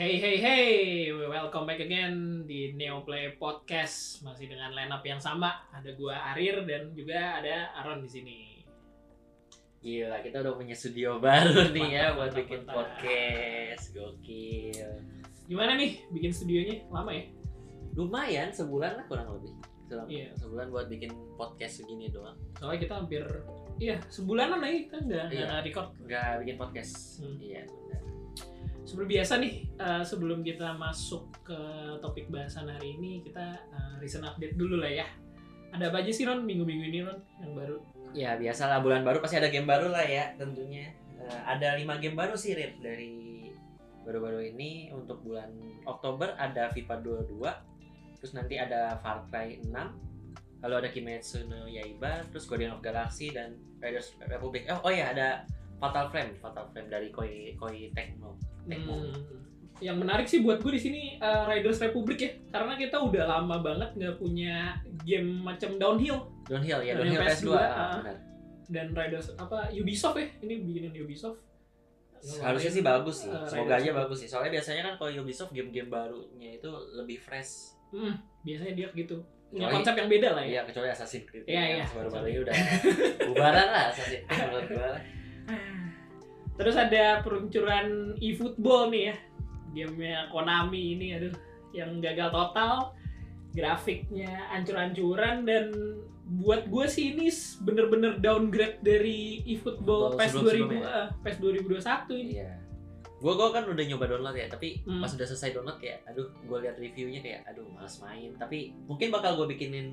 Hey hey hey, welcome back again di Neoplay Podcast masih dengan lineup yang sama. Ada gua Arir dan juga ada Aaron di sini. Gila, kita udah punya studio baru nih ya Mantap, buat mantap, bikin mantap. podcast. Gokil. Gimana nih bikin studionya? Lama ya? Lumayan sebulan lah kurang lebih. Sebulan, Iya. sebulan buat bikin podcast segini doang. Soalnya kita hampir iya sebulanan lagi kita nggak Iya. record. Nggak bikin podcast. Hmm. Iya, benar. Seperti biasa nih, eh, sebelum kita masuk ke topik bahasan hari ini, kita eh, recent update dulu lah ya. Ada apa aja sih Ron minggu-minggu ini Ron yang baru? Ya, biasalah bulan baru pasti ada game baru lah ya tentunya. Eh, ada 5 game baru sih Rit dari baru-baru ini untuk bulan Oktober ada FIFA 22 terus nanti ada Far Cry 6 lalu ada Kimetsu no Yaiba terus Guardian of Galaxy dan Raiders Republic oh, oh ya ada Fatal Frame Fatal Frame dari Koi Koi Tecmo Hmm. Yang menarik sih buat gue di sini eh, Riders Republic ya, karena kita udah lama banget nggak punya game macam downhill Downhill ya Downhill Downhill PS2, PS2 ah, ah. benar dan Riders apa Ubisoft ya, ini bikinan Ubisoft. harusnya sih bagus sih Eh, semoga Riders aja bagus sih soalnya biasanya kan kalau Ubisoft game-game barunya itu lebih fresh Hmm, biasanya dia gitu. Punya konsep yang beda lah ya. Iya kecuali Assassin's Creed Iya, iya. baru-baru ini udah bubaran lah Assassin's Creed menurut gua. Terus ada peluncuran eFootball nih ya. Gamenya Konami ini aduh yang gagal total. Grafiknya ancur-ancuran dan buat gue sih ini bener-bener downgrade dari eFootball Football PES 2000 sebelum-sebelumnya. eh, PES 2021 ini. Iya. Gua gua kan udah nyoba download ya, tapi Hmm. pas udah selesai download kayak aduh gua lihat reviewnya kayak aduh males main. Tapi mungkin bakal gua bikinin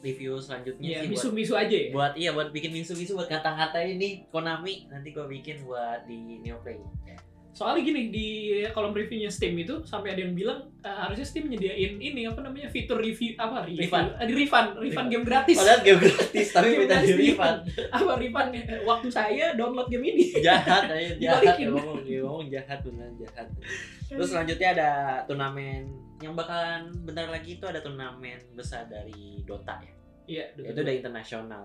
review selanjutnya Iya, sih buat misu-misu aja ya. buat iya buat bikin misu-misu buat ngata-ngatain nih Konami nanti gua bikin buat di Neoplay. Ya. Soalnya gini di kolom reviewnya Steam itu sampai ada yang bilang eh, harusnya Steam nyediain ini apa namanya fitur review apa review Refund. di refund, refund Refund. game gratis. Padahal game gratis tapi Game minta di refund. apa refund eh, waktu saya download game ini. jahat aja jahat ya ngomong ngomong jahat beneran jahat. Terus selanjutnya ada turnamen yang bakalan bentar lagi itu ada turnamen besar dari Dota ya. Iya, Itu udah internasional.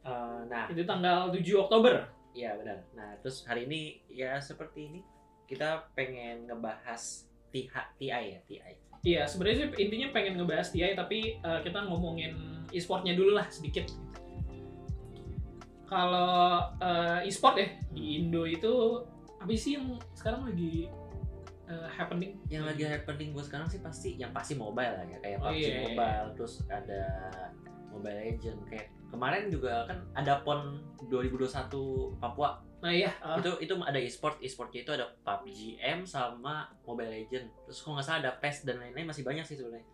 Eh, nah, itu tanggal 7 Oktober. Iya benar. Nah, terus hari ini ya seperti ini kita pengen ngebahas TI, TI ya, TI. Iya, sebenarnya sih intinya pengen ngebahas TI tapi eh, kita ngomongin e-sportnya dulu lah sedikit. Kalau eh, e-sport ya di Indo itu apa sih yang sekarang lagi eh, happening? Yang lagi happening buat sekarang sih pasti yang pasti mobile lah ya, kayak Oh, PUBG iya, iya. Mobile, terus ada Mobile Legend kayak kemarin juga kan ada PON 2021 Papua. Nah iya, eh, itu itu ada e-sport e-sportnya itu ada PUBG M sama Mobile Legend terus kalau nggak salah ada PES dan lain-lain masih banyak sih sebenarnya.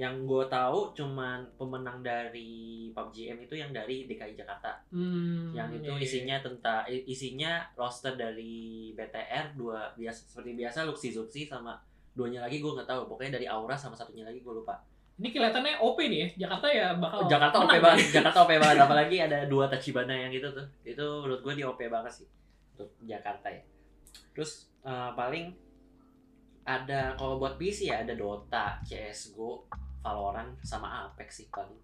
Yang gue tahu cuman pemenang dari PUBG M itu yang dari DKI Jakarta. Hmm, yang itu iya, iya. isinya tentang i- isinya roster dari BTR dua biasa seperti biasa Luxi Zuxi sama duanya lagi gue nggak tahu. Pokoknya dari Aura sama satunya lagi gue lupa Ini kelihatannya OP nih ya. Jakarta ya bakal Jakarta OP banget ya. Jakarta OP banget apalagi ada dua Tachibana yang gitu tuh itu menurut gue di OP banget sih untuk Jakarta ya terus eh, paling ada kalau buat PC ya ada Dota CSGO Valorant sama Apex sih paling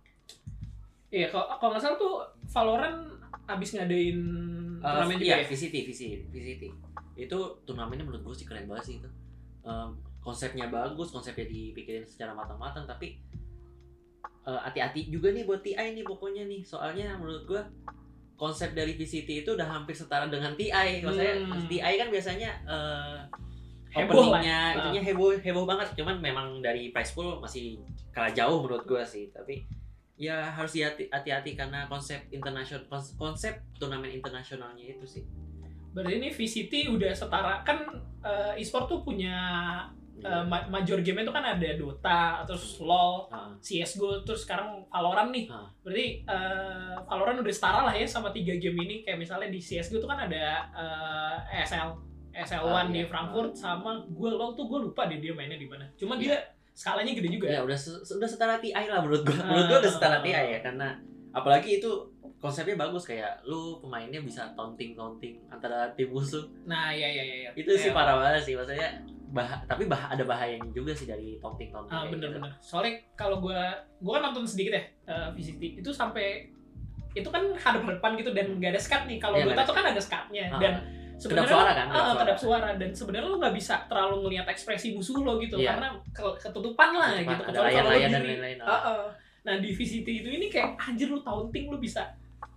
Iya, kalau kalau nggak salah tuh Valorant abis ngadain Eh, turnamen juga iya, ya. VCT, VCT, VCT. Itu turnamennya menurut gue sih keren banget sih itu. Em, konsepnya bagus, konsepnya dipikirin secara matang-matang, tapi eh, hati-hati juga nih buat TI nih pokoknya nih. Soalnya menurut gue konsep dari VCT itu udah hampir setara dengan TI. Saya Hmm. TI kan biasanya Heboh lah. openingnya Ah. itunya heboh heboh banget. Cuman memang dari price pool masih kalah jauh menurut gue sih. Tapi ya harus hati-hati karena konsep internasional kons- konsep turnamen internasionalnya itu sih Berarti ini VCT udah setara kan eh, e-sport tuh punya Iya. eh, ma- major game itu kan ada Dota, terus LoL, Ah, CS:GO, terus sekarang Valorant nih. Ah. Berarti eh, Valorant udah setara lah ya sama tiga game ini. Kayak misalnya di CS:GO tuh kan ada eh, ESL, ESL1 Ah, di iya. Frankfurt sama gue LoL tuh gue lupa deh dia mainnya di mana. Cuma Iya. dia skalanya gede juga ya udah se- udah setara TI lah menurut Ah. menurut gua udah setara TI ya karena apalagi itu konsepnya bagus kayak lu pemainnya bisa taunting taunting antara tim musuh Nah, iya iya iya. itu sih Kayak- parah banget sih maksudnya bah tapi bah ada bahayanya juga sih dari taunting taunting Ah kayak gitu. bener-bener. Soalnya kalau gua gua kan nonton sedikit ya eh, VCT itu sampai itu kan hadap-hadapan gitu dan nggak ada skat nih. Kalau Iya, Dota tuh kan ada skatnya Ah. dan sebenarnya suara kan, kedap ah, suara. kedap suara dan sebenarnya lu nggak bisa terlalu ngelihat ekspresi musuh lo gitu Iya. karena ke- ketutupan lah Ketutupan, gitu Kecuali kalau lo diri. lain-lain. Ah, ah. nah di VCT itu ini kayak anjir lu taunting lu bisa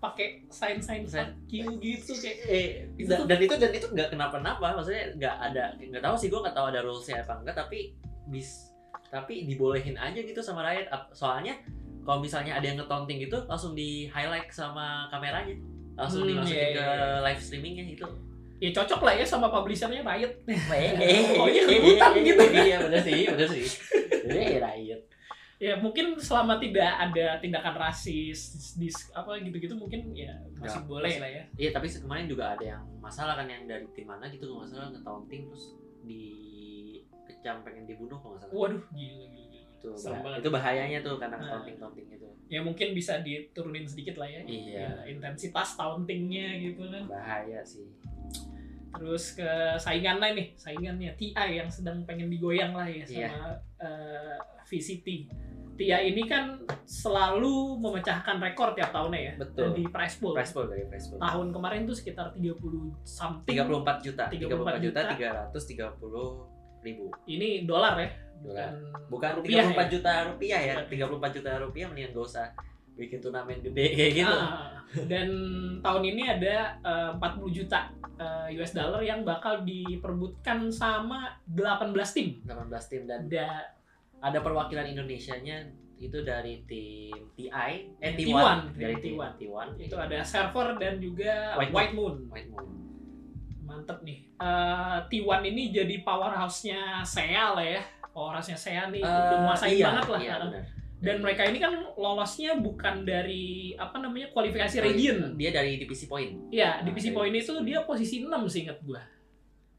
pakai Sign. fuck you gitu kayak eh Itu da- tuh- dan itu dan itu nggak kenapa-napa maksudnya nggak ada nggak tahu sih gue nggak tahu ada rulesnya apa enggak tapi bis tapi dibolehin aja gitu sama rakyat soalnya kalau misalnya ada yang ngetonting gitu langsung di highlight sama kameranya langsung Hmm, dimasukin iya, ke iya, iya. live streamingnya itu ya cocok lah ya sama publishernya Riot oh iya, keributan gitu. iya bener sih bener sih jadi rakyat ya mungkin selama tidak ada tindakan rasis dis apa gitu-gitu mungkin ya masih Ya, boleh lah ya iya tapi kemarin juga ada yang masalah kan yang dari tim mana gitu kalau nggak salah ngetaunting terus di kecam pengen dibunuh kalau nggak salah waduh gila gila, gila. itu, bah- itu bahayanya tuh karena Nah. taunting taunting itu ya mungkin bisa diturunin sedikit lah ya, Iya. Ya, intensitas tauntingnya gitu kan bahaya sih terus ke saingan lain nih saingannya TI yang sedang pengen digoyang lah ya Iya. sama eh, VCT TI ini kan selalu memecahkan rekor tiap tahunnya ya Betul. di prize pool price pool dari price pool tahun kemarin tuh sekitar 30 something 34 juta 34 34 juta juta. 330 ribu ini dolar ya Dolar. bukan rupiah 34 ya? juta rupiah ya Bukan. 34 juta rupiah mendingan gak usah bikin turnamen gede kayak gitu Ah, dan tahun ini ada eh, 40 juta eh, US dollar yang bakal diperbutkan sama 18 tim. 18 tim dan Da, ada perwakilan Indonesianya itu dari tim TI eh T1, T1 dari dari tim T1. T1 itu ada server dan juga White White, Moon. Moon. White Moon Mantep nih. Eh, T1 ini jadi powerhouse-nya SEA lah ya. Powerhouse-nya SEA nih udah Eh, menguasai iya, banget lah. iya, benar. dan Dari- mereka ini kan lolosnya bukan dari apa namanya kualifikasi region. dia dari divisi poin Ya, Nah, divisi dari poin itu dia posisi 6 sih ingat gua.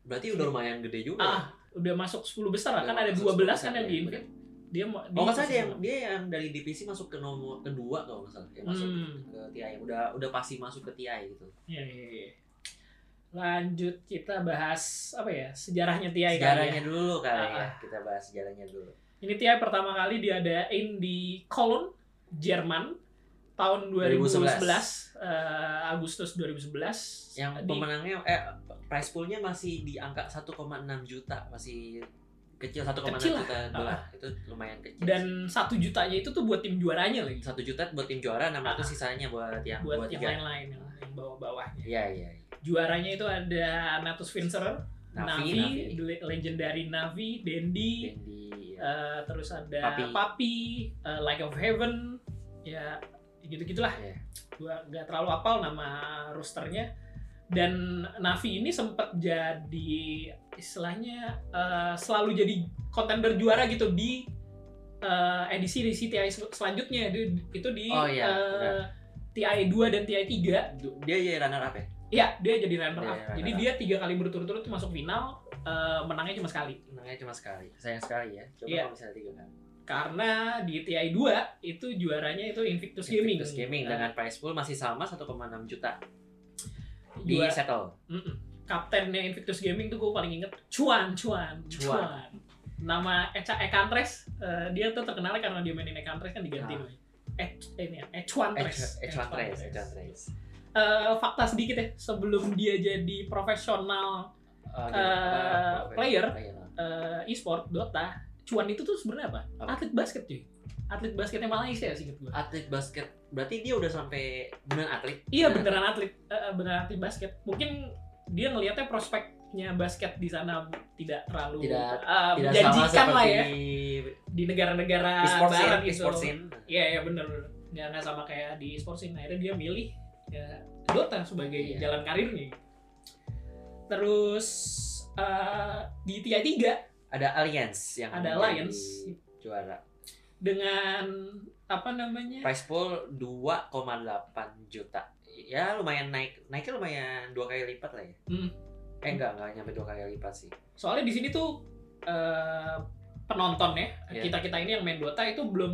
berarti udah lumayan gede juga Ah, udah masuk 10 besar lah. Udah kan ada masuk 12 10 kan yang besar, di invite. Dia mau Oh nggak salah dia yang dia yang dari divisi masuk ke nomor kedua kalau nggak salah yang masuk Hmm. ke TI udah udah pasti masuk ke TI gitu. Iya, iya, iya. Lanjut kita bahas apa ya sejarahnya TI kali Sejarahnya ya. dulu kali Ah, ya ah. kita bahas sejarahnya dulu. Ini TI pertama kali diadain di Cologne, Jerman tahun 2011, 2011. eh, Agustus 2011. Yang Di- pemenangnya eh prize poolnya masih di angka 1,6 juta masih kecil 1,6 Kecil lah. juta dolar itu lumayan kecil. dan satu jutanya itu tuh buat tim juaranya lagi. satu juta buat tim juara 600 Ah. sisanya buat yang Buat buat yang lain-lain yang, bawah-bawahnya. Iya iya. iya. Juaranya itu ada Natus Fincerer, Navi, Navi, Navi, le- legendary Navi, Dendi, Dendi, ya. eh, terus ada Papi. Papi, eh, Like of Heaven, ya gitu gitulah. Iya. Gua nggak terlalu hafal nama rosternya. Dan Navi ini sempat jadi istilahnya eh, selalu jadi kontender juara gitu di eh, edisi edisi TI sel- selanjutnya Di- itu di Oh, iya, benar. TI 2 dan TI 3 Du- dia jadi runner up ya? Iya, dia jadi runner up. runner Jadi up. dia tiga kali berturut-turut masuk final, eh, menangnya cuma sekali. Menangnya cuma sekali. Sayang sekali ya. Coba Iya. kalau misalnya tiga kali. Karena di TI 2 itu juaranya itu Invictus Gaming. Invictus Gaming dengan prize pool masih sama 1,6 juta di Juara- settle. Mm-mm. Kaptennya Invictus Gaming tuh gue paling inget Cuan, Cuan, Cuan. Cuan. Nama Eca Ekantres, eh, dia tuh terkenalnya karena dia mainin Ekantres kan diganti Ah. namanya. Eh, eh, ini ya. Eh, fakta sedikit ya, sebelum dia jadi profesional apa- apa- player. player. eh, e-sport Dota, Cuan itu tuh sebenarnya apa? Apa? Atlet basket cuy. Atlet basketnya Malaysia sih gitu gue. Atlet basket. Berarti dia udah sampai beneran atlet. Iya beneran atlet, eh, beneran atlet basket. Mungkin dia ngelihatnya prospeknya basket di sana tidak terlalu Tidak- menjanjikan lah ya di negara-negara e-sport barat gitu. scene. Iya iya bener. Nggak, nggak sama kayak di e-sport scene. Akhirnya dia milih ya Dota sebagai Iya. jalan karirnya. Terus eh, di TI 3 Ada Alliance yang Ada Alliance. juara. Dengan apa namanya? Prize pool 2,8 juta. Ya lumayan naik. Naiknya lumayan dua kali lipat lah ya. Hmm. Eh enggak, enggak nyampe dua kali lipat sih. Soalnya di sini tuh eh, penonton ya, Iya. kita kita ini yang main Dota itu belum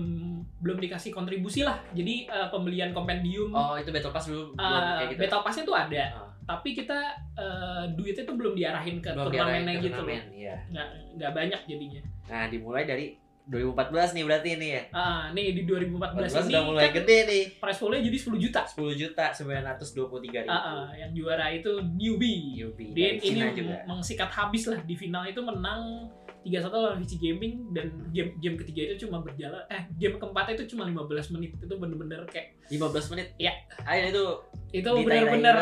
belum dikasih kontribusi lah. Jadi eh, pembelian kompendium, Oh, itu Battle Pass belum, belum eh, kayak gitu. Battle Pass-nya tuh ada, Ah. tapi kita eh, duitnya tuh belum diarahin ke Belum diarahin turnamennya ke gitu loh. turnamen, iya. Nggak nggak banyak jadinya. Nah, dimulai dari 2014 nih berarti ini ya. Ah, nih di 2014 14 ini udah mulai kan gede nih. prize poolnya jadi 10 juta. 10 juta 923 ribu. Ah, ah, yang juara itu newbie. Yubi Dia ini juga. mengsikat habis lah di final itu menang 3-1 lawan VC Gaming dan game game ketiga itu cuma berjalan eh game keempat itu cuma 15 menit itu bener-bener kayak 15 menit. Iya. Ayo itu itu bener-bener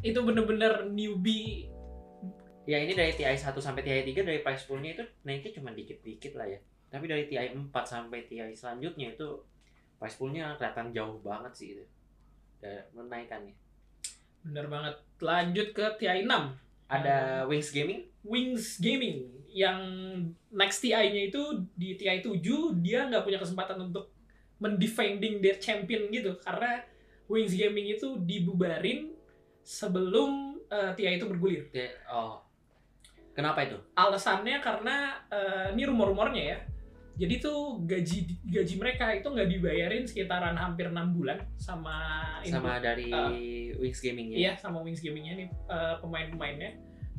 itu bener-bener newbie ya ini dari TI 1 sampai TI 3 dari price poolnya itu naiknya cuma dikit-dikit lah ya. Tapi dari TI 4 sampai TI selanjutnya itu price poolnya kelihatan jauh banget sih itu. Dan menaikannya. bener banget lanjut ke TI 6 Ada Wings Gaming Wings Gaming yang next TI-nya itu di TI 7 dia nggak punya kesempatan untuk mendefending their champion gitu karena Wings Gaming itu dibubarin sebelum eh, TI itu bergulir. Oh. Kenapa itu? Alasannya karena eh, ini rumor-rumornya ya. Jadi tuh gaji gaji mereka itu nggak dibayarin sekitaran hampir enam bulan sama ini Sama dari Ah. Wings Gaming ya. Iya sama Wings Gamingnya nih eh, pemain-pemainnya.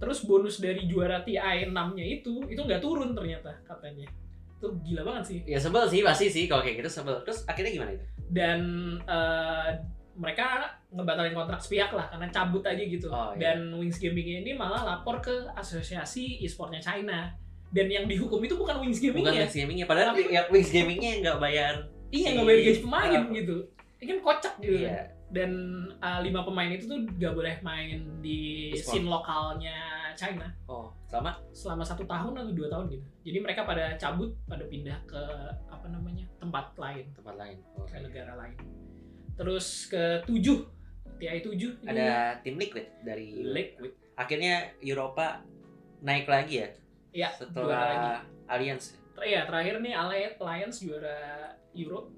Terus bonus dari juara TI 6-nya itu itu nggak turun ternyata katanya. Itu gila banget sih. Ya sebel sih pasti sih kalau kayak gitu sebel. Terus akhirnya gimana itu? Dan eh, mereka ngebatalin kontrak sepihak lah karena cabut aja gitu. Oh, iya. Dan Wings Gaming ini malah lapor ke asosiasi e-sportnya China. Dan yang dihukum itu bukan Wings Gaming Bukan ya. Wings Gamingnya, padahal Tapi- ya, Wings Gamingnya nggak bayar. Iya si- nggak bayar gaji pemain Ah. gitu. Ini kan kocak gitu. Iya. Dan eh, lima pemain itu tuh gak boleh main di E-sport. scene lokalnya China. Oh, sama selama satu tahun atau dua tahun gitu. Jadi mereka pada cabut, pada pindah ke apa namanya tempat lain, tempat lain. Oh, ke iya. negara lain. Terus ke tujuh, TI tujuh Ada tim Liquid dari Liquid. Akhirnya Eropa naik lagi ya Ya, juara lagi. setelah Alliance. Iya, terakhir nih Alliance juara Euro,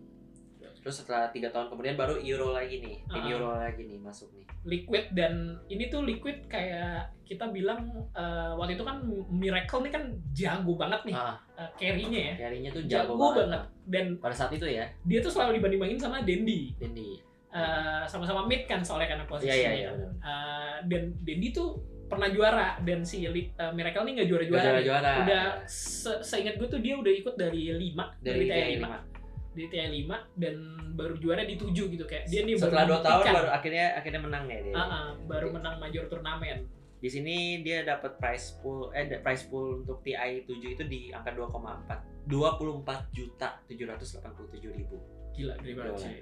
Terus setelah tiga tahun kemudian baru Euro lagi nih, tim Ah. Euro lagi nih masuk nih. Liquid dan ini tuh Liquid kayak kita bilang eh, waktu itu kan Miracle nih kan jago banget nih Ah, eh, carry-nya ya. carry-nya tuh Jago, jago, banget. Dan Pada saat itu ya, dia tuh selalu dibanding-bandingin sama Dendi. Dendi. Eh, sama-sama mid kan soalnya karena Iya posisinya. iya iya. benar. Uh, dan Dendi tuh pernah juara dan si uh, Miracle nih nggak juara Udah juara juara. udah se seingat gue tuh dia udah ikut dari 5 dari TI TI 5 5. dari TI 5 dan baru juara di 7 gitu kayak dia nih Setelah baru dua tahun membuktikan. baru akhirnya akhirnya menang ya dia. Ah, ah, baru menang major turnamen Di sini dia dapat prize pool eh prize pool untuk TI 7 itu di angka 2,4 24 juta 787 ribu. gila gede banget sih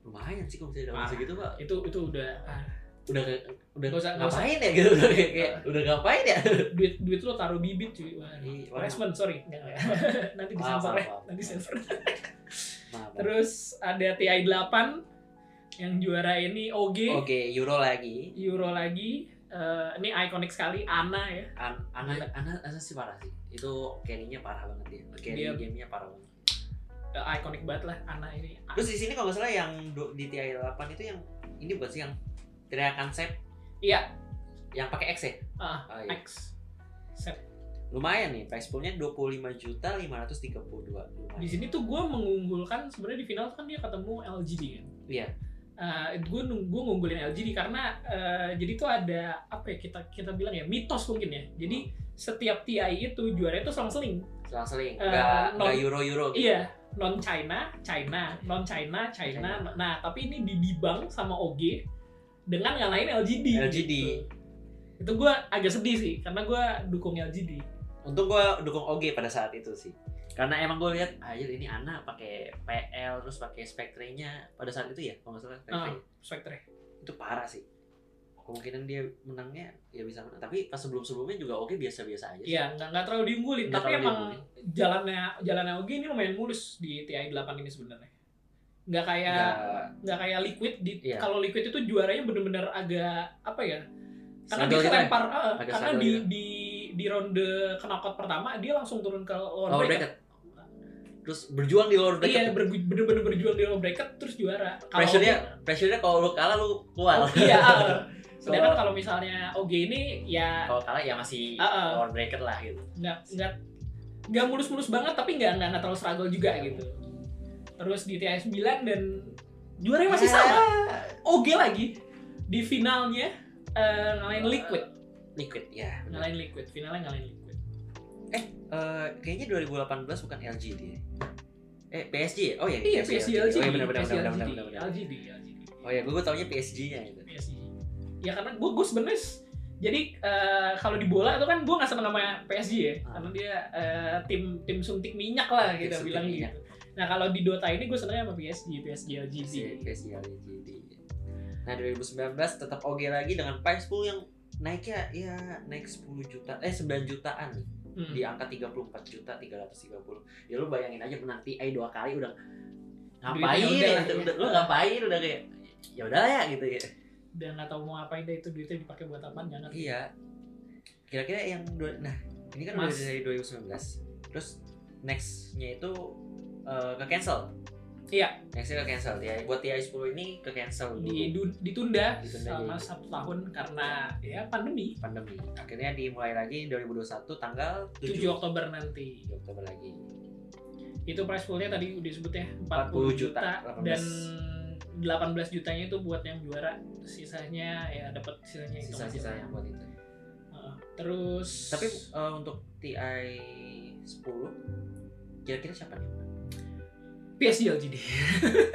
Lumayan sih kalau bisa dapat segitu, Pak. itu itu udah ah, Udah udah Nggak usah- ngapain ya gitu. Udah kayak, kayak udah ngapain ya? duit duit lo taruh bibit cuy. Wah, Iya. Placement, sorry. Nanti disensor ya. nanti sensor terus ada TI 8 yang juara ini OG Oke, Euro lagi. Euro lagi. Eh, ini ikonik sekali Ana ya. An Ana Ana Ana sih parah sih. Itu carry-nya parah banget dia. Carry Dia- game-nya parah banget. Eh, ikonik banget lah Ana ini. Terus di sini kalau nggak salah yang di TI 8 itu yang ini bukan sih yang teriakan set iya yang pakai X ya? ah Oh, iya. X set Lumayan nih, price poolnya 25 juta 532. Lumayan. di sini tuh gue mengunggulkan sebenarnya di final kan dia ketemu LGD kan Iya. gue nunggu ngunggulin LGD karena eh, jadi tuh ada apa ya kita kita bilang ya mitos mungkin ya jadi setiap TI itu juara itu selang-seling selang-seling, Eh, nggak non- nggak euro-euro gitu. iya non China China non China China nah tapi ini didibang sama OG dengan ngalahin LGD LGD. gitu. itu gue agak sedih sih karena gue dukung LGD Untung gua dukung OG pada saat itu sih. Karena emang gue lihat aja ini anak pakai PL terus pakai Spectre-nya pada saat itu ya, kalau nggak salah Spectre. Ah. Spectre Itu parah sih. Kemungkinan dia menangnya ya bisa menang, tapi pas sebelum-sebelumnya juga OG biasa-biasa aja. Iya, nggak nggak terlalu diunggulin, tapi terlalu emang diunggulin. jalannya jalannya OG ini lumayan mulus di TI 8 ini sebenarnya. Nggak kayak Nggak- kayak Liquid di Iya. kalau Liquid itu juaranya bener-bener agak apa ya? Karena dia gitu ya? eh, Agak karena di gitu. di di ronde knockout pertama dia langsung turun ke lower Lower bracket. bracket. Terus berjuang di lower Iya, bracket. ber- bener-bener berjuang di lower bracket terus juara. Pressure-nya pressure-nya kalau lu kalah lu keluar. Oh, iya. ah. Sedangkan kalau misalnya OG ini ya Kalau kalah ya masih Ah, ah. lower bracket lah gitu. nggak nggak nggak mulus-mulus banget tapi nggak nggak terlalu struggle juga gitu. Terus di TI 9 dan juaranya masih sama. OG lagi di finalnya eh, ngalahin Liquid, Liquid ya. ngalahin Liquid, finalnya ngalahin Liquid. Eh, kayaknya 2018 bukan LG dia. Eh PSG ya? Oh ya, Iya, PSG LGD. Oh iya benar benar PSG benar benar LGD. benar. benar. LGD, LGD. Oh ya, gue gue taunya PSG-nya itu. PSG. Ya karena gue gue sebenarnya jadi eh, kalau di bola itu kan gue nggak sama PSG ya, Ah. karena dia eh, tim tim suntik minyak lah kita suntik bilang minyak. gitu. Nah kalau di Dota ini gue senengnya sama PSG, PSG LGD. PSG LGD. Nah 2019 tetap oke lagi dengan price pool yang naiknya ya naik 10 juta eh 9 jutaan nih Hmm. di angka 34 juta 330 ya lu bayangin aja menang TI dua kali udah ngapain udah ya, udah, ya. udah- lu ngapain udah kayak ya udah ya gitu ya Dan nggak tahu mau ngapain deh itu duitnya dipakai buat apa jangan. iya kira-kira yang dua, nah ini kan Mas. udah dari 2019 terus nextnya itu eh, ke cancel Iya. nextnya ke cancel ya buat TI 10 ini ke cancel dulu Di, ditunda, Ditunda selama jadi. satu tahun karena ya pandemi. pandemi akhirnya dimulai lagi 2021 tanggal 7 7, Oktober nanti. Oktober lagi Itu price poolnya tadi udah disebutnya 40 40 juta, juta, 18. dan 18 jutanya itu buat yang juara. Sisanya ya dapat sisanya itu. sisa-sisa yang buat itu terus tapi eh, untuk TI 10 kira-kira siapa nih PSG LGD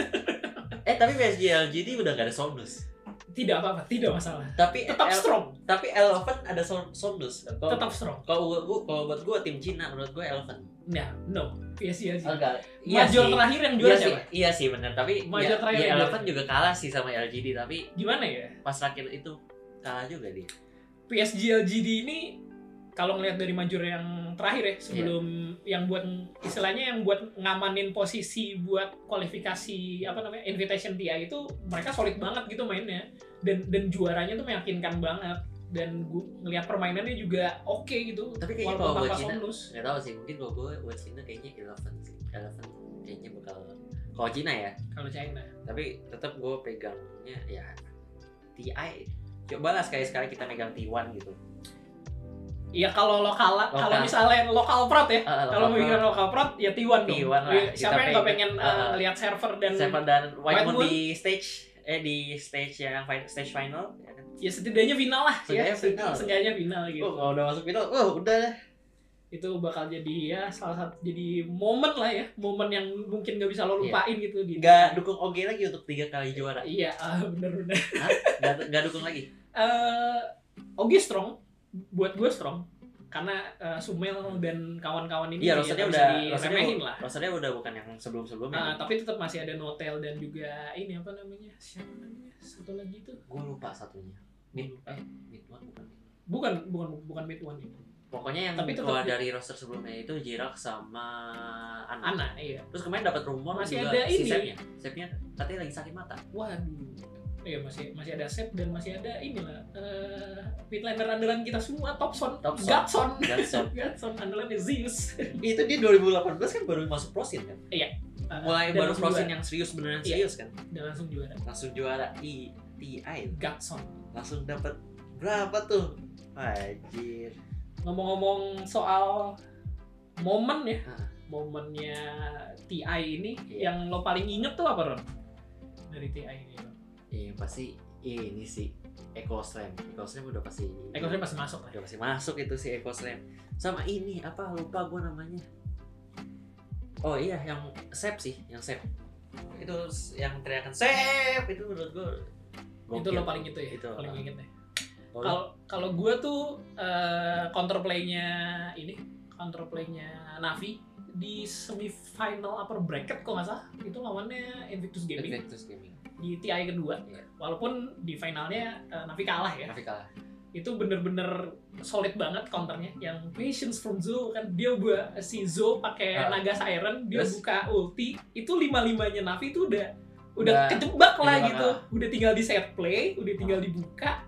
eh tapi PSG LGD udah gak ada Somnus tidak apa-apa, tidak masalah. tapi Tetap El- strong, tapi Eleven ada Som- Somnus tetap strong. kalau gua, gua- kalau buat gua tim Cina menurut gua Eleven Nah, no, PSG LGD. enggak. Major terakhir yang juara iya sih siapa? iya sih benar tapi Major ya, terakhir ya Eleven juga kalah sih sama LGD tapi Gimana ya? pas terakhir itu kalah juga dia. PSG LGD ini kalau ngelihat dari major yang terakhir ya sebelum Iya. yang buat istilahnya yang buat ngamanin posisi buat kualifikasi apa namanya invitation TI itu mereka solid banget gitu mainnya. Dan dan juaranya tuh meyakinkan banget. Dan gue ngelihat permainannya juga oke gitu. Tapi kayaknya kalau buat Cina- nggak tahu sih mungkin kalau gue buat Cina kayaknya Eleven sih. Eleven kayaknya bakal kalau Cina ya. Kalau China. Tapi tetap gue pegangnya ya TI coba lah sekali sekali kita megang T1 gitu Iya kalau lokal kalau Lokal. misalnya lokal prot ya Ah, kalau mau lokal bikin lokal prot ya T1 dong T1 lah. Kita siapa yang nggak pengen- uh, lihat server dan Seven dan White Moon Moon. di stage eh di stage yang stage final ya kan? ya setidaknya final lah ya Setidaknya final. setidaknya final gitu Oh, kalau udah masuk final, oh udah lah. itu bakal jadi ya salah satu jadi momen lah ya momen yang mungkin nggak bisa lo Iya. lupain gitu di Nggak dukung OG lagi untuk tiga kali juara. iya ah, bener-bener Hah? Nggak, nggak dukung lagi. eh Ogi strong buat gue strong karena eh, Sumel dan kawan-kawan ini Iya, ya rosternya udah rosternya, diremehin lah rosternya udah bukan yang sebelum-sebelumnya. Ah, tapi tetap masih ada Notel dan juga ini apa namanya siapa namanya satu lagi tuh gue lupa satunya. Mid, eh, mid one bukan. bukan bukan bukan mid one itu Pokoknya yang Tapi keluar dari roster sebelumnya itu Jirak sama Ana. Ana iya Terus kemarin dapat rumor Masih juga ada si ini. Sepnya. Sepnya katanya lagi sakit mata. waduh Iya masih masih ada Sep dan masih ada inilah eh midlaner andalan kita semua Topson, Topson. Gatson, Gatson. Gatson andalannya Zeus. itu dia 2018 kan baru masuk prosin kan? Eh, Mulai dan baru prosin juara. yang serius beneran Iya. serius kan? dan langsung juara. Langsung juara di TI Gatson. langsung dapat berapa tuh? Anjir. Ngomong-ngomong soal momen ya, Ah. momennya TI ini Iya. yang lo paling inget tuh apa Ron? Dari TI ini. Ron? Iya pasti ini sih Eco Slam. Eco Slam udah pasti Eko Slam masih masuk lah. udah pasti masuk itu si Eco Slam. Sama ini apa lupa gua namanya. Oh iya yang Sep sih, yang Sep. Itu yang teriakan Sep itu menurut gua Itu lo paling itu ya, Itu. paling inget ya. Oh, Kalau kalau gue tuh eh, counterplay-nya ini, counterplay-nya Navi di semifinal upper bracket kok nggak salah itu lawannya Invictus Gaming Invictus Gaming. Di TI kedua Iya. walaupun di finalnya eh, Navi kalah ya Tapi kalah. itu bener-bener solid banget counternya yang patience from Zo kan dia buat si Zo pakai Ah. naga siren dia Terus? buka ulti itu lima limanya Navi itu udah udah Udah kejebak lah gitu ah. udah tinggal di set play udah tinggal dibuka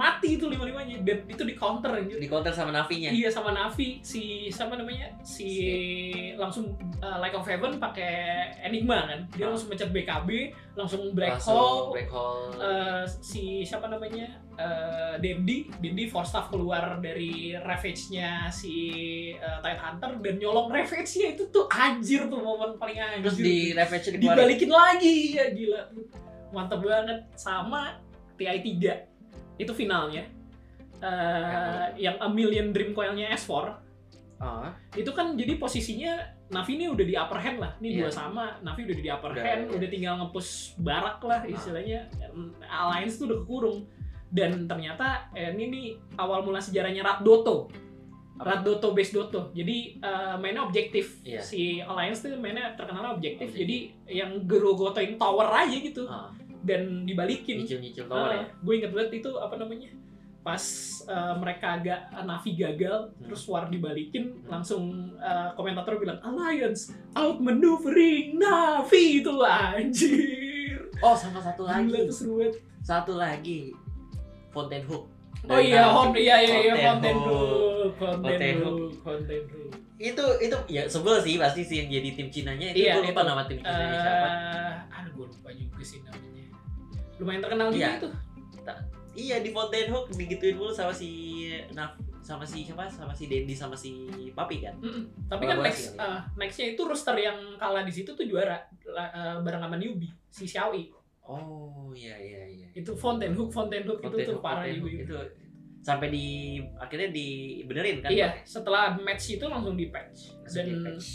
mati itu lima limanya dan itu di counter anjir. Di counter sama Navinya. Iya sama Navi. Si sama namanya? Si langsung uh, Like of Heaven pakai Enigma kan? Dia Ah. langsung mencet BKB langsung black Langsung hole. Black hole. Eh, si siapa namanya? Uh, Dendi. Dendi force staff keluar dari ravage-nya si uh, Titan Hunter dan nyolong ravage-nya itu tuh anjir tuh momen paling anjir. Terus di Ravage dibalikin lagi ya gila. Mantep banget. Sama TI 3 itu finalnya Eh, yang A Million Dream Coil-nya S4 Oh, itu kan jadi posisinya Navi ini udah di upper hand lah. Ini Iya. dua sama, Navi udah di upper Udah, hand, iya. udah tinggal nge-push barak lah istilahnya. Alliance tuh udah kekurung. Dan ternyata eh, ini nih awal mula sejarahnya Ratdoto. Apa? Ratdoto base Doto. Jadi eh, mainnya objektif. Iya. Si Alliance tuh mainnya terkenal objektif. Objektif. Jadi yang gerogotoin tower aja gitu oh. Dan dibalikin. nyicil-nyicil tower ya. gue inget banget itu apa namanya pas uh, mereka agak Navi gagal Hmm. terus war dibalikin Hmm. langsung uh, komentator bilang Alliance outmaneuvering Navi itu anjir Oh, sama satu gila lagi. tuh seru banget Satu lagi. Fountain Hook. oh iya. Hon iya iya iya Fountain Fountain Hook. Fountain Fountain Hook Fountain Hook Itu itu ya sebel sih pasti sih yang jadi tim Cinanya itu Iya, gue lupa itu. nama tim Cinanya siapa. Eh, aduh gue lupa juga sih namanya lumayan terkenal juga Iya. itu Iya di Fountain Hook digituin mulu sama si Naf sama si siapa sama si Dendi sama si Papi kan. Mm-mm. Tapi kan next ya? uh, nextnya itu roster yang kalah di situ tuh juara uh, bareng sama newbie si Xiaoyi. Oh iya iya iya. Itu Fountain Hook, Fountain Hook Fountain itu tuh parah juga Hook itu. sampai di akhirnya dibenerin kan. Iya, setelah match itu langsung di patch. Langsung di Dan patch.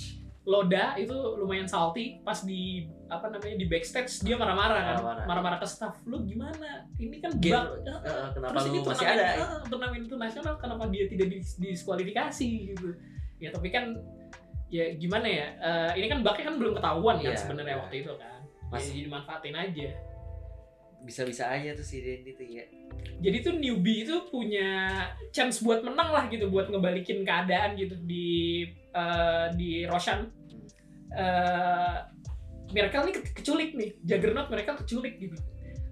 Loda itu lumayan salty pas di apa namanya di backstage dia marah-marah kan, Marah-marah. ke staff. Lu gimana? Ini kan Game. Eh, eh, kenapa Terus ini masih ada? eh, turnamen internasional kenapa dia tidak dis- diskualifikasi gitu ya tapi kan ya gimana ya eh, ini kan baknya kan belum ketahuan kan Iya, sebenarnya iya. waktu itu kan Masih- jadi dimanfaatin aja Bisa-bisa aja tuh si Dendi tuh ya. jadi tuh newbie itu punya chance buat menang lah gitu buat ngebalikin keadaan gitu di eh, di Roshan eh Miracle nih ke- keculik nih Juggernaut Miracle keculik gitu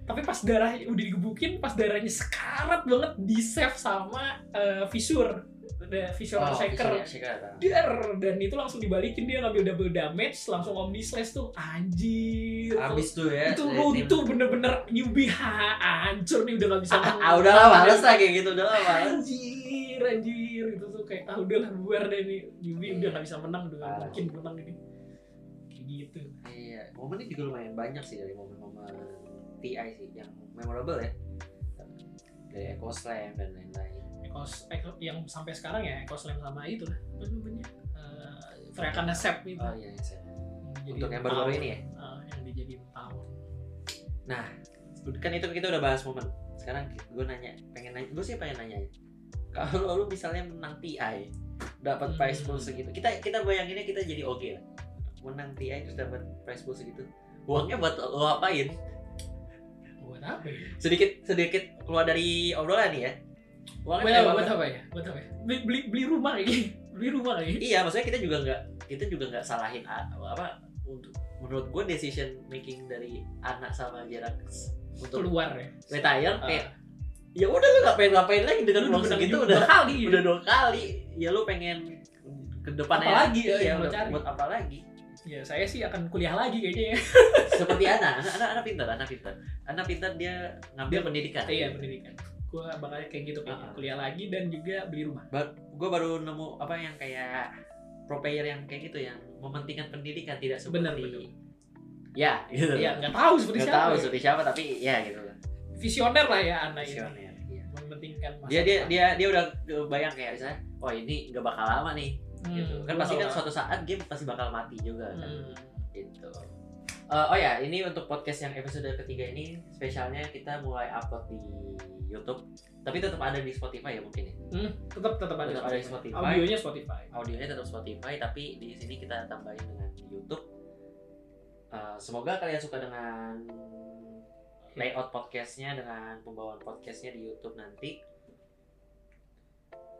tapi pas darah udah digebukin pas darahnya sekarat banget di save sama eh, Fissure ada Fissure Oh, Shaker Shaker. Dar! dan itu langsung dibalikin dia ngambil double damage langsung Omni Slash tuh anjir Abis tuh ya. itu tim- tuh bener-bener newbie ha, hancur nih udah gak bisa Ah, ah, udah lah males lah kayak gitu udah lah males. anjir anjir itu tuh kayak ah udahlah bubar deh nih newbie udah gak bisa menang udah gak mungkin menang ini kayak gitu Iya, momennya juga lumayan banyak sih dari momen-momen TI sih yang memorable ya. Dari Echo Slam dan lain-lain. Eko- yang sampai sekarang ya Echo Slam sama itu lah apa namanya Eh, teriakan Sep itu Oh iya. Jadi Untuk yang baru-baru ini ya? Ah, yang dijadiin tahun Kan itu kita udah bahas momen. Sekarang gue nanya, pengen nanya, gue sih pengen nanya. Kalau lu misalnya menang TI, dapat Hmm. prize pool segitu. Kita kita bayanginnya kita jadi oke lah. Menang TI terus dapat prize pool segitu. Uangnya buat lo apain? buat apa ya Sedikit sedikit keluar dari obrolan nih ya. Uangnya buat, apa, buat apa ya buat apa ya beli beli, beli rumah gini beli rumah gini Iya, maksudnya kita juga nggak kita juga nggak salahin apa untuk menurut gue decision making dari anak sama jarak untuk keluar ya retire Ah. kayak ya udah lu ngapain ngapain lagi dengan uang segitu udah kali ya. udah dua kali ya lu pengen ke depannya Apa lagi ya lo udah cari? buat apa lagi ya saya sih akan kuliah lagi kayaknya ya. Seperti anak anak anak, anak pintar anak pintar. Anak pintar dia ngambil Dia- pendidikan. iya pendidikan. Gue bakal kayak gitu kayaknya Ah. kuliah lagi dan juga beli rumah. Gue baru nemu apa yang kayak pro player yang kayak gitu yang mementingkan pendidikan tidak seperti Benar, benar. ya gitu. Ya nggak tahu seperti nggak siapa tahu ya. seperti siapa tapi ya gitu. Lah visioner lah ya anak ini visioner iya. mementingkan masa dia dia dia dia udah bayang kayak misalnya oh ini nggak bakal lama nih Hmm, gitu kan gua pasti kan suatu saat game pasti bakal mati juga kan Hmm. gitu. Eh, oh ya ini untuk podcast yang episode ketiga ini spesialnya kita mulai upload di YouTube tapi tetap ada di Spotify ya mungkin ya? Hmm, tetap tetap ada, Tetap ada di Spotify. audionya Spotify. Audionya tetap Spotify tapi di sini kita tambahin dengan YouTube. Eh, semoga kalian suka dengan layout podcastnya dengan pembawaan podcastnya di YouTube nanti.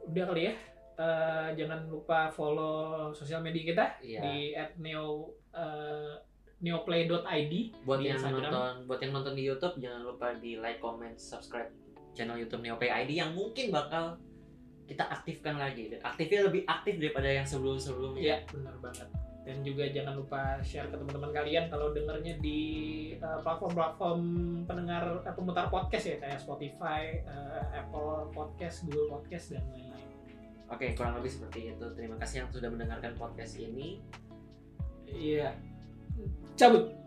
Udah kali ya Eh, jangan lupa follow sosial media kita Iya. di @neo eh, neoplay.id buat yang Instagram. nonton buat yang nonton di YouTube jangan lupa di like comment subscribe channel YouTube Neopay ID yang mungkin bakal kita aktifkan lagi dan aktifnya lebih aktif daripada yang sebelum sebelumnya Iya, benar banget. Dan juga jangan lupa share ke teman-teman kalian kalau dengarnya di uh, platform-platform pendengar eh, pemutar podcast ya kayak Spotify, uh, Apple Podcast, Google Podcast dan lain-lain. Oke kurang lebih seperti itu terima kasih yang sudah mendengarkan podcast ini Iya. Cabut.